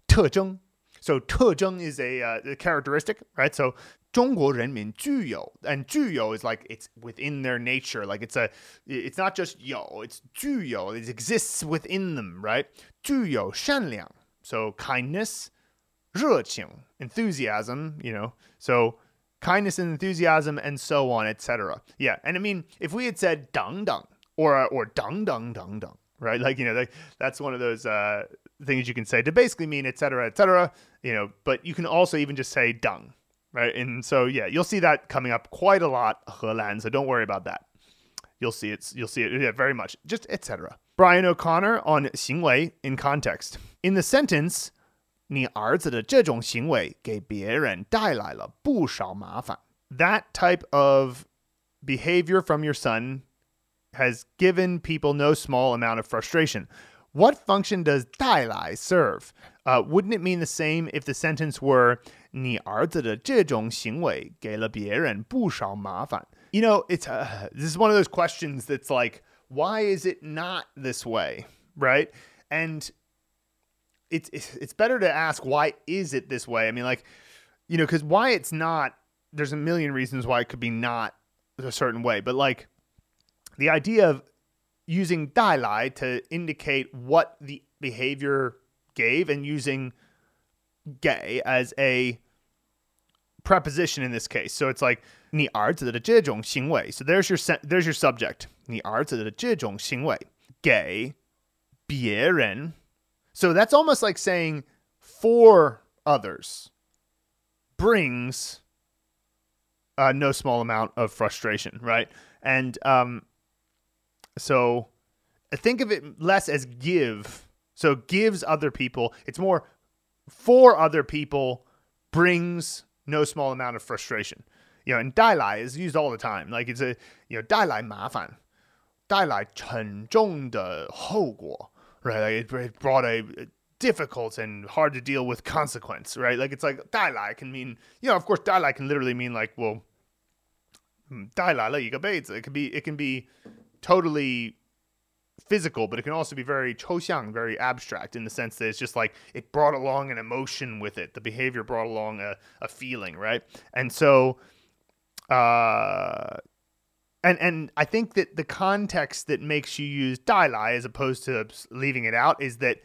特征。So 特征 is a, uh, a characteristic, right? So 中国人民具有 and 具有 is like it's within their nature like it's a it's not just 有 it's 具有 it exists within them right 具有善良 so kindness 热情 enthusiasm you know so kindness and enthusiasm and so on etc yeah and i mean if we had said 等等 or or 等等等等 right? Like, you know, like, that's one of those uh, things you can say to basically mean et cetera, et cetera, you know, but you can also even just say dung, right? And so, yeah, you'll see that coming up quite a lot, 荷兰, so don't worry about that. You'll see it's you'll see it yeah, very much. Just etc. Brian O'Connor on 行为 in context. In the sentence, 你儿子的这种行为给别人带来了不少麻烦. That type of behavior from your son has given people no small amount of frustration. What function does 带来 serve? Uh, wouldn't it mean the same if the sentence were 你儿子的这种行为给了别人不少麻烦? You know, it's uh, this is one of those questions that's like, why is it not this way, right? And it's it's better to ask why is it this way. I mean, like, you know, because why it's not. There's a million reasons why it could be not a certain way, but like the idea of using 带来 to indicate what the behavior gave and using gay as a preposition in this case. So it's like 你儿子的这种行为. So there's your there's your subject. 你儿子的这种行为给别人 so that's almost like saying for others brings uh, no small amount of frustration, right? And um, so think of it less as give. so gives other people. It's more for other people brings no small amount of frustration. You know, and dai lai is used all the time. Like it's a you know dai lai ma fan, dai lai chen zhong de right? Like it, it brought a, difficult and hard to deal with consequence, right? Like it's like dai lai can mean you know of course dai lai can literally mean like well hmm, dai lai you yi ge It can be it can be totally physical, but it can also be very chouxiang, very abstract in the sense that it's just like it brought along an emotion with it. The behavior brought along a, a feeling, right? And so, uh, and and I think that the context that makes you use dai lai as opposed to leaving it out is that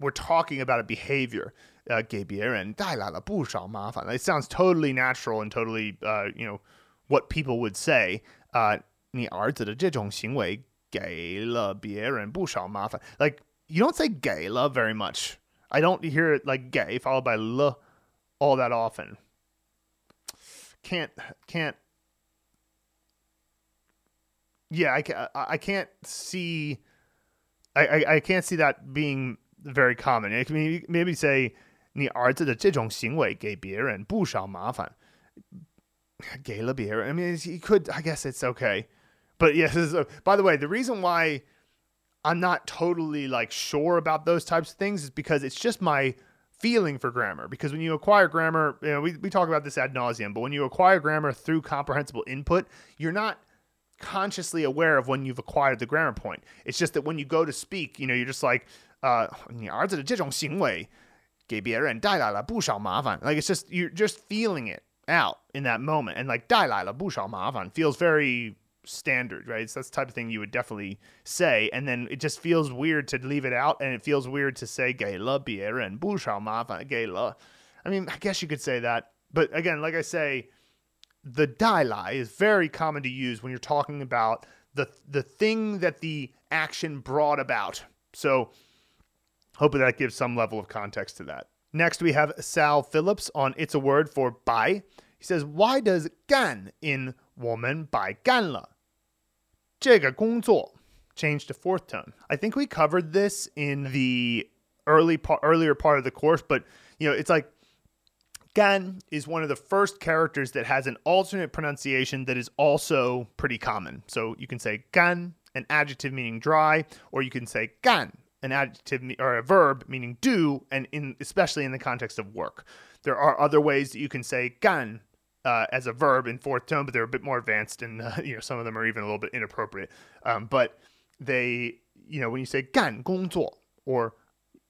we're talking about a behavior. Uh, 给别人带来了不少麻烦. It sounds totally natural and totally, uh, you know, what people would say. Uh, 给了别人不少麻烦. Like you don't say 给了 very much. I don't hear it like 给 followed by 了 all that often. Can't can't yeah, I, I can't see, I, I, I can't see that being very common. It can maybe say 你儿子的这种行为给别人不少麻烦，给了别人。I mean, he could. I guess it's okay, but yes. Yeah, by the way, the reason why I'm not totally like sure about those types of things is because it's just my feeling for grammar. Because when you acquire grammar, you know, we, we talk about this ad nauseum, but when you acquire grammar through comprehensible input, you're not consciously aware of when you've acquired the grammar point. It's just that when you go to speak, you know, you're just like, uh, 你儿子的这种行为给别人带来了不少麻烦. Like it's just you're just feeling it out in that moment, and like 带来了不少麻烦 feels very standard, right? So that's the type of thing you would definitely say. And then it just feels weird to leave it out, and it feels weird to say Gala bière and Bushalmava Gala. I mean, I guess you could say that. But again, like I say, the dai lai is very common to use when you're talking about the the thing that the action brought about. So hopefully that gives some level of context to that. Next we have Sal Phillips on It's a Word for Bai. He says, Why does gan in woman by ganla? 这个工作 change to fourth tone? I think we covered this in the early part, earlier part of the course, but you know, it's like Gan is one of the first characters that has an alternate pronunciation that is also pretty common. So you can say gan, an adjective meaning dry, or you can say gan, an adjective or a verb meaning do, and in especially in the context of work. There are other ways that you can say gan uh, as a verb in fourth tone, but they're a bit more advanced, and uh, you know some of them are even a little bit inappropriate. Um, but they, you know, when you say gan 工作 or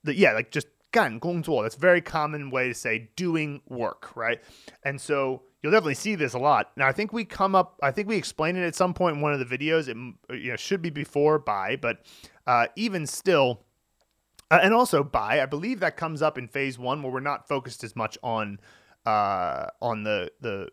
the, yeah, like just 干工作. That's a very common way to say doing work, right? And so you'll definitely see this a lot. Now, I think we come up, I think we explained it at some point in one of the videos. It you know should be before by, but uh, even still, uh, and also by, I believe that comes up in phase one where we're not focused as much on uh, on the the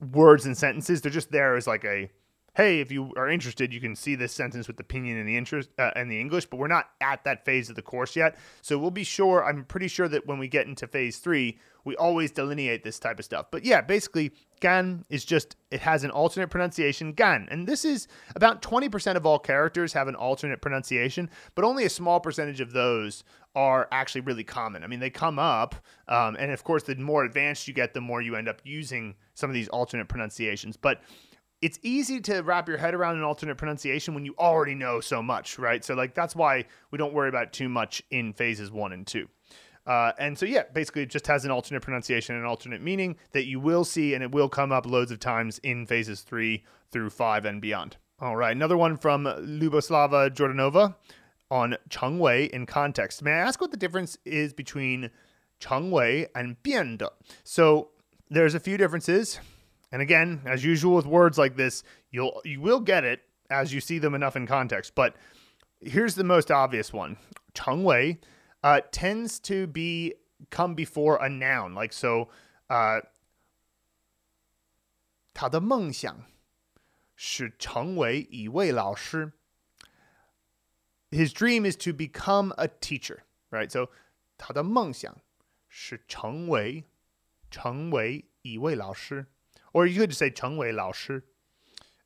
words and sentences. They're just there as like a hey, if you are interested, you can see this sentence with the pinyin and the interest uh, and the English, but we're not at that phase of the course yet. So we'll be sure. I'm pretty sure that when we get into phase three, we always delineate this type of stuff. But yeah, basically, gan is just it has an alternate pronunciation, gan, and this is about 20% of all characters have an alternate pronunciation, but only a small percentage of those are actually really common. I mean, they come up, um, and of course, the more advanced you get, the more you end up using some of these alternate pronunciations. But it's easy to wrap your head around an alternate pronunciation when you already know so much, right? So, like, that's why we don't worry about too much in phases one and two. Uh, and so, yeah, basically, it just has an alternate pronunciation and alternate meaning that you will see, and it will come up loads of times in phases three through five and beyond. All right, another one from Luboslava Jordanova on Chengwei in context. May I ask what the difference is between Chengwei and Biande? So there's a few differences. And again, as usual with words like this, you'll you will get it as you see them enough in context. But here's the most obvious one. Chengwei uh, tends to be come before a noun. Like so uh 他的梦想是成为一位老师。 his dream is to become a teacher, right? So 他的梦想是成为成为一位老师, or you could just say 成为老师.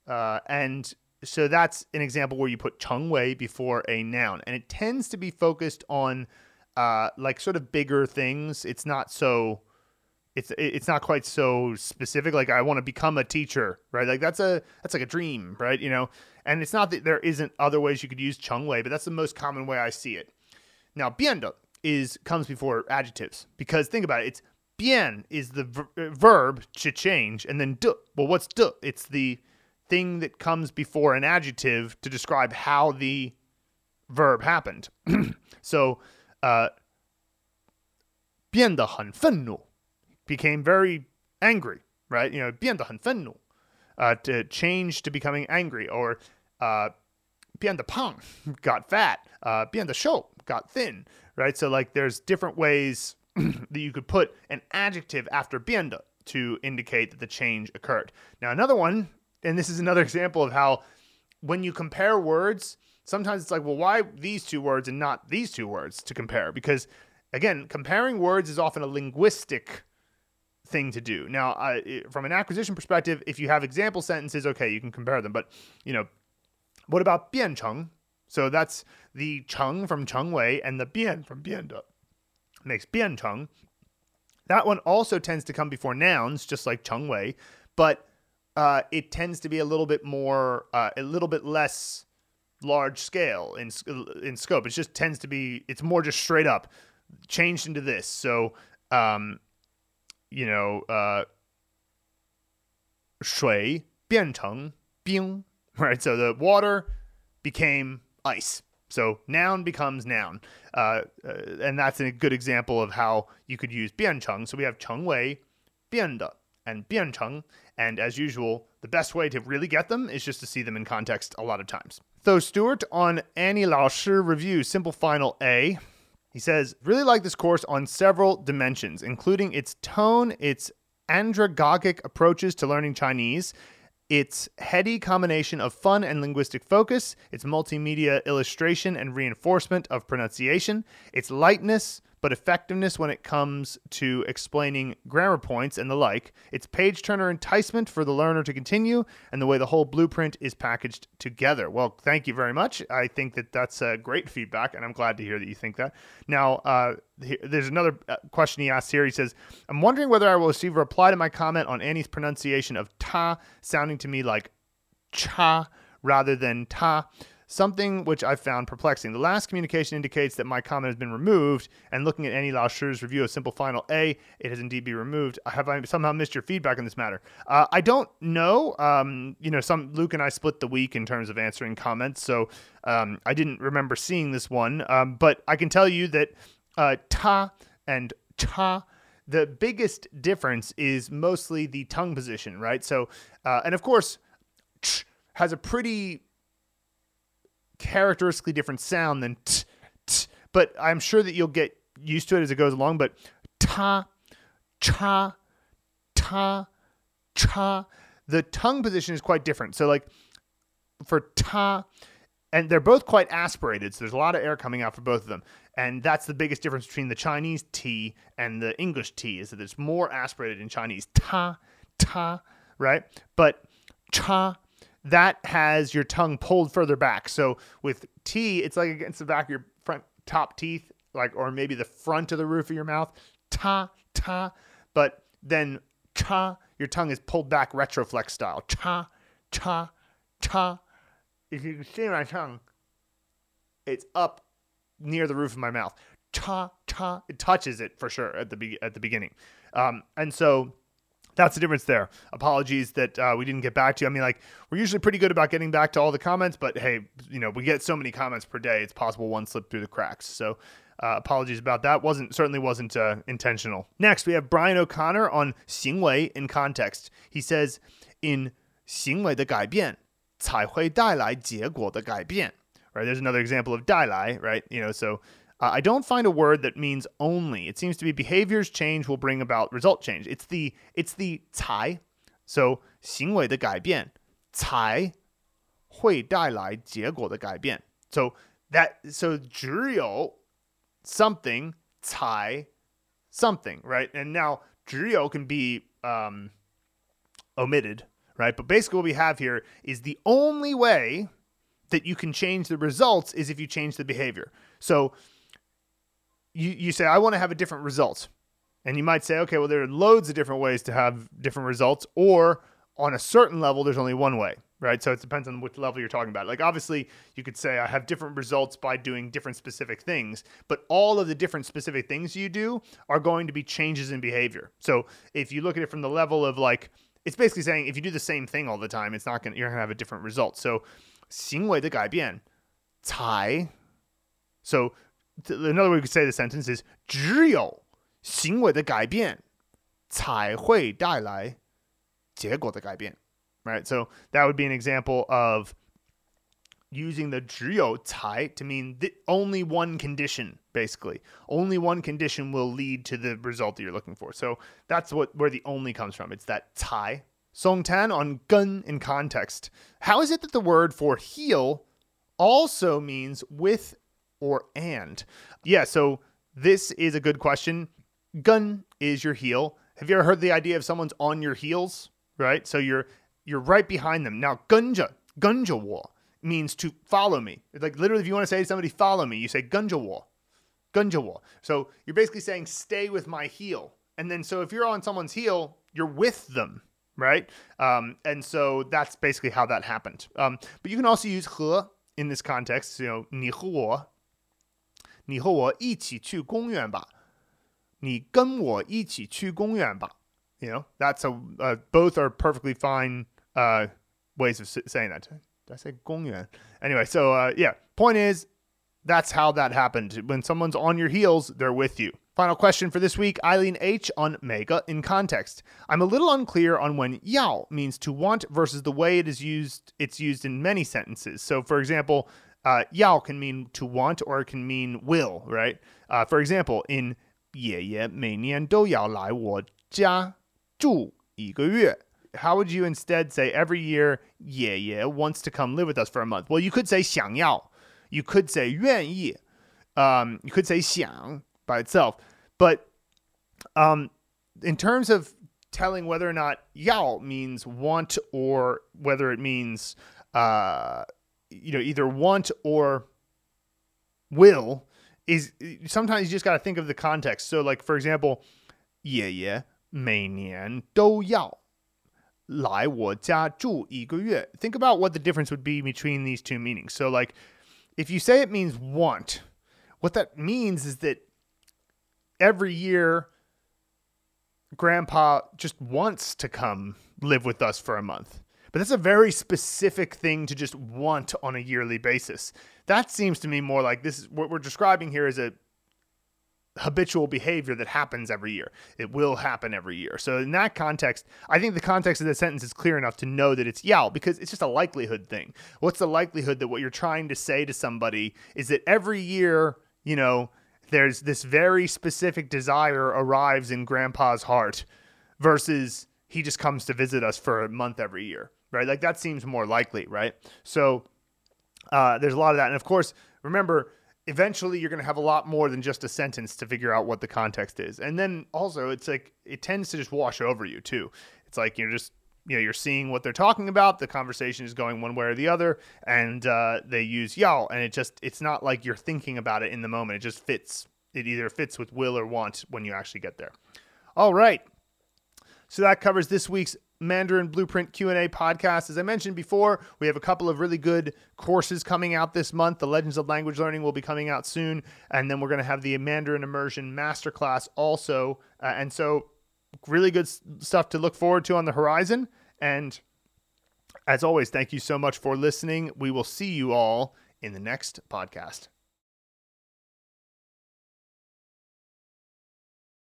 Uh, and so that's an example where you put 成为 before a noun, and it tends to be focused on uh, like sort of bigger things. It's not so it's it's not quite so specific like i want to become a teacher right like that's a that's like a dream right you know And it's not that there isn't other ways you could use cheng Wei, but that's the most common way I see it. Now, biendo is comes before adjectives because think about it. It's bien is the uh, verb to change, and then de. Well, what's de? It's the thing that comes before an adjective to describe how the verb happened. so, uh, bien de han fennu became very angry, right? You know, bien de han fennu. Uh, to change to becoming angry, or uh, 变得胖, got fat, uh, 变得瘦, got thin, right? So like, there's different ways that you could put an adjective after 变得 to indicate that the change occurred. Now, another one, and this is another example of how when you compare words, sometimes it's like, well, why these two words and not these two words to compare? Because again, comparing words is often a linguistic thing to do. Now, uh, from an acquisition perspective, if you have example sentences, okay, you can compare them. But you know, what about biancheng? So that's the cheng from chengwei and the bian from biande makes biancheng. That one also tends to come before nouns, just like chengwei, but uh, it tends to be a little bit more, uh, a little bit less large scale in in scope. It just tends to be, it's more just straight up changed into this. So um, you know, uh, 水变成冰, right? So the water became ice. So noun becomes noun. Uh, uh, and that's a good example of how you could use biancheng. So we have Cheng Wei, Bianda, and biancheng. And as usual, the best way to really get them is just to see them in context a lot of times. So Stewart on Annie Lao Shi Review, Simple Final A. He says, really like this course on several dimensions, including its tone, its andragogic approaches to learning Chinese, its heady combination of fun and linguistic focus, its multimedia illustration and reinforcement of pronunciation, its lightness, but effectiveness when it comes to explaining grammar points and the like, its page turner enticement for the learner to continue, and the way the whole blueprint is packaged together. Well, thank you very much. I think that that's uh, great feedback, and I'm glad to hear that you think that. Now, uh, there's another uh, question he asked here. He says, I'm wondering whether I will receive a reply to my comment on Annie's pronunciation of ta sounding to me like cha rather than ta something which I found perplexing. The last communication indicates that my comment has been removed, and looking at Annie Lao review of Simple Final A, it has indeed been removed. Have I somehow missed your feedback on this matter? Uh, I don't know. Um, you know, some Luke and I split the week in terms of answering comments, so um, I didn't remember seeing this one. Um, but I can tell you that uh, ta and cha the biggest difference is mostly the tongue position, right? So, uh, and of course, has a pretty characteristically different sound than t, t, but I'm sure that you'll get used to it as it goes along. But ta, cha, ta, cha, the tongue position is quite different. So like for ta, and they're both quite aspirated. So there's a lot of air coming out for both of them. And that's the biggest difference between the Chinese T and the English T is that it's more aspirated in Chinese. Ta, ta, right? But cha, that has your tongue pulled further back. So with T, it's like against the back of your front top teeth, like or maybe the front of the roof of your mouth. Ta, ta. But then cha, your tongue is pulled back retroflex style. Cha, cha, cha. If you can see my tongue, it's up near the roof of my mouth. Ta ta, it touches it for sure at the be- at the beginning, um, and so that's the difference there. Apologies that uh, we didn't get back to you. I mean, like we're usually pretty good about getting back to all the comments, but hey, you know we get so many comments per day, it's possible one slipped through the cracks. So. Uh, apologies about that. wasn't certainly wasn't uh, intentional. Next, we have Brian O'Connor on 行为 in context. He says, "in 行为的改变才会带来结果的改变." Right? There's another example of 带来, right? You know, so uh, I don't find a word that means only. It seems to be behaviors change will bring about result change. It's the it's the 才 so 行为的改变才会带来结果的改变. So that so 只有 something 才 something, right? And now 只有 can be um, omitted, right? But basically what we have here is the only way that you can change the results is if you change the behavior. So you, you say, I want to have a different result. And you might say, okay, well, there are loads of different ways to have different results, or on a certain level, there's only one way, right? So it depends on which level you're talking about. Like, obviously, you could say, I have different results by doing different specific things, but all of the different specific things you do are going to be changes in behavior. So if you look at it from the level of like, it's basically saying if you do the same thing all the time, it's not going to, you're going to have a different result. So 行为的改变才 so another way we could say the sentence is 只有行为的改变才会带来结果的改变 right so that would be an example of using the 只有才 to mean the, only one condition basically only one condition will lead to the result that you're looking for so that's what where the only comes from it's that 才 Song Tan on gun in context. How is it that the word for heel also means with or and? Yeah, so this is a good question. Gun is your heel. Have you ever heard the idea of someone's on your heels? Right? So you're you're right behind them. Now gunja, gunja wall means to follow me. It's like literally if you want to say to somebody, follow me, you say gunja wall. Gunja wall. So you're basically saying stay with my heel. And then so if you're on someone's heel, you're with them, right? Um, and so that's basically how that happened. Um, but you can also use he in this context, you know, ni huo 你和我一起去公园吧。你跟我一起去公园吧。You know, that's a uh, both are perfectly fine uh, ways of saying that. Did I say 公园? Anyway, so uh, yeah, point is that's how that happened. When someone's on your heels, they're with you. Final question for this week Eileen H. on Mega in context. I'm a little unclear on when yao means to want versus the way it is used. It's used in many sentences. So, for example, uh, yao can mean to want or it can mean will, right? Uh, for example, in 爷爷每年都要来我家住一个月. How would you instead say every year 爷爷 wants to come live with us for a month? Well, you could say 想要. You could say 愿意. Um, you could say 想 by itself. But um, in terms of telling whether or not yao means want or whether it means uh, you know either want or will is sometimes you just got to think of the context. So like for example, 爷爷每年都要来我家住一个月. Think about what the difference would be between these two meanings. So like if you say it means want, what that means is that every year grandpa just wants to come live with us for a month. But that's a very specific thing to just want on a yearly basis. That seems to me more like this is what we're describing here is a habitual behavior that happens every year. It will happen every year. So in that context, I think the context of the sentence is clear enough to know that it's yao because it's just a likelihood thing. What's the likelihood that what you're trying to say to somebody is that every year, you know, there's this very specific desire arrives in grandpa's heart versus he just comes to visit us for a month every year right? Like that seems more likely, right? So uh, there's a lot of that. And of course, remember, eventually you're going to have a lot more than just a sentence to figure out what the context is. And then also, it's like it tends to just wash over you too. It's like you're just you know you're seeing what they're talking about the conversation is going one way or the other and uh, they use y'all and it just it's not like you're thinking about it in the moment it just fits it either fits with will or want when you actually get there all right so that covers this week's Mandarin Blueprint Q&A podcast. As I mentioned before, we have a couple of really good courses coming out this month. The Legends of Language Learning will be coming out soon, and then we're going to have the Mandarin Immersion Masterclass also. Uh, and so really good stuff to look forward to on the horizon. And as always, thank you so much for listening. We will see you all in the next podcast.